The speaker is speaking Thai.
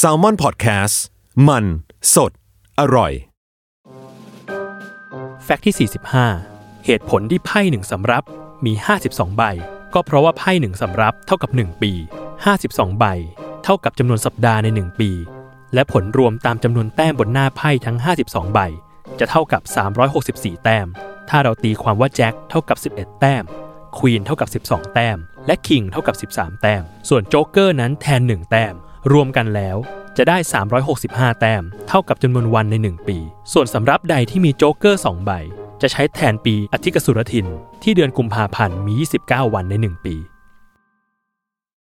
s a l ม o n PODCAST มัน สด อร่อย แฟกต์ที่ 45 เหตุผลที่ไพ่หนึ่งสำรับมี 52 ใบ ก็เพราะว่าไพ่หนึ่งสำรับเท่ากับ 1 ปี 52 ใบ เท่ากับจำนวนสัปดาห์ใน 1 ปี และผลรวมตามจำนวนแต้มบนหน้าไพ่ทั้ง 52 ใบ จะเท่ากับ 364 แต้ม ถ้าเราตีความว่าแจ็คเท่ากับ 11 แต้ม ควีนเท่ากับ 12 แต้ม และคิงเท่ากับ 13 แต้ม ส่วนโจ๊กเกอร์นั้นแทน 1 แต้ม รวมกันแล้วจะได้ 365 แต้ม เท่ากับจำนวนวันใน 1 ปี ส่วนสำรับใดที่มีโจ๊กเกอร์ 2 ใบ จะใช้แทนปีอธิกสุรทิน ที่เดือนกุมภาพันธ์มี 29 วันใน 1 ปี